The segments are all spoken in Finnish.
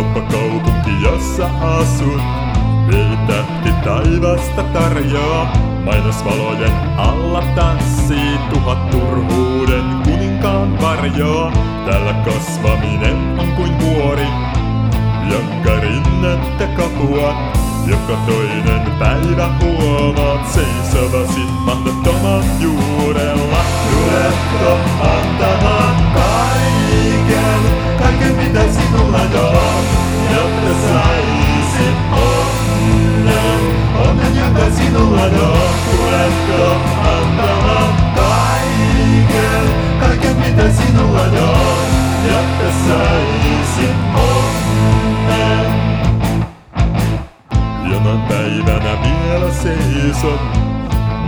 kauppakaupunki, jossa asut. Viitähti taivasta tarjoaa, mainosvalojen alla tanssii tuhat turhuuden kuninkaan varjoa. Täällä kasvaminen on kuin vuori, jonka rinnettä kapua. Joka toinen päivä huomaat seisovasi mahdottoman juurella. Tuletko antamaan kaiken, kaiken mitä seisot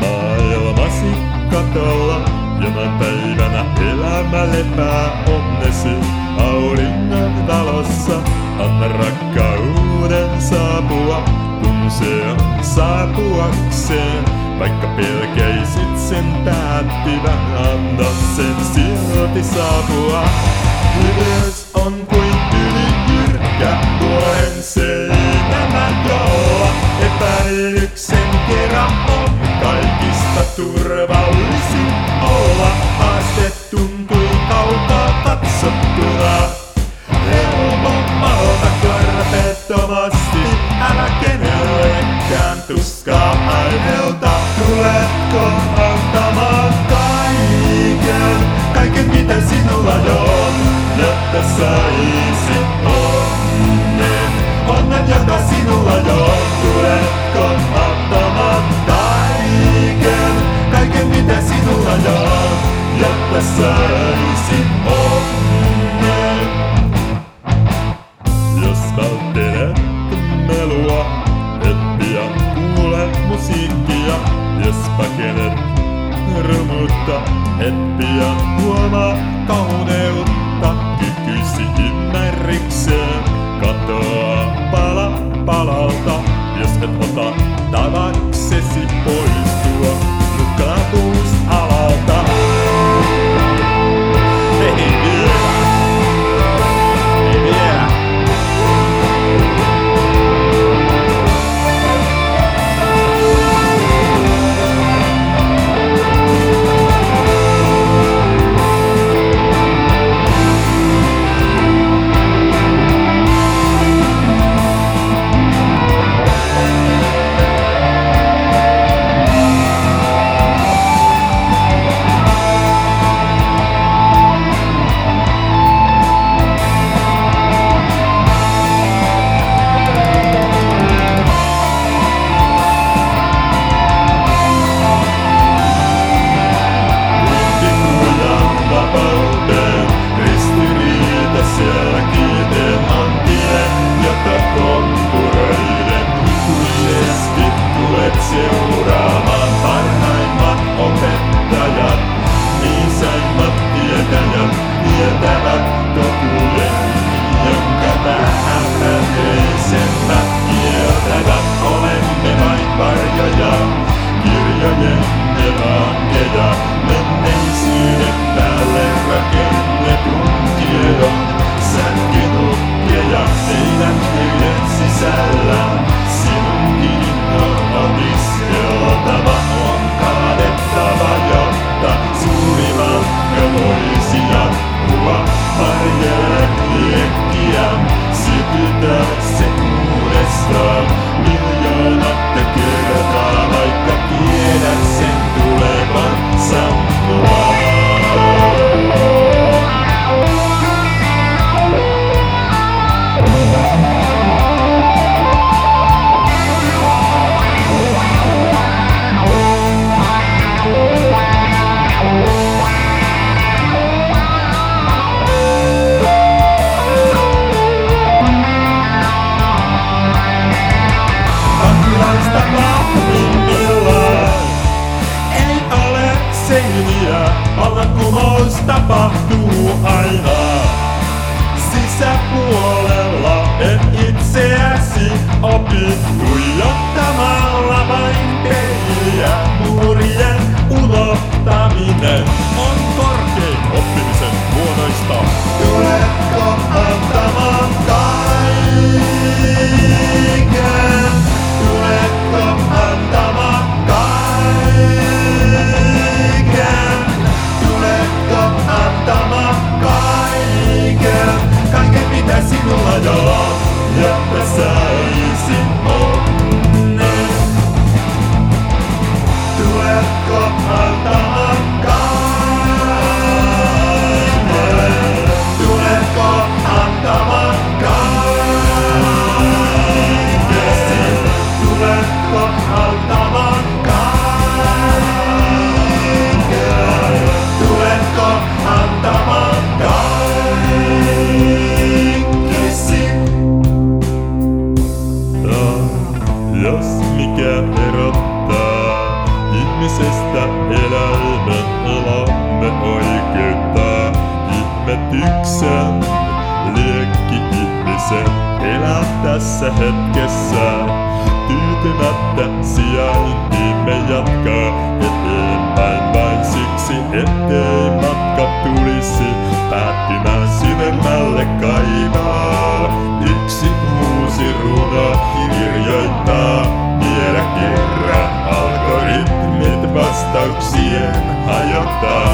maailmasi katolla. Jonain päivänä elämä lepää onnesi auringon valossa. Anna rakkauden saapua, kun se on saapuakseen. Vaikka pelkäisit sen päättivän, anna sen silti saapua. Hyvyys on kuin yli jyrkkä vuoren seinämä jolla epäilyksen kerran on kaikista turvallisin olla. Haaste tuntuu kaukaa katsottuna. Helpommalta korpettomasti, älä kenellekään tuskaa aiheuta. Tuletko antamaan kaiken, kaiken mitä sinulla on, jotta saisit onnen, onnen joka sinulla on. Tuletko rumutta, et pian huomaa kauneutta. Kykysi ymmärrykseen katoaa London. Ihmisen elää tässä hetkessä. Tyytymättä sijaintiimme jatkaa eteenpäin vain siksi, ettei matka tulisi päättymään syvemmälle kaivaa. Yksi uusi runo kirjoittaa vielä kerran algoritmit vastauksien hajottaa.